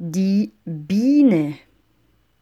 die Biene.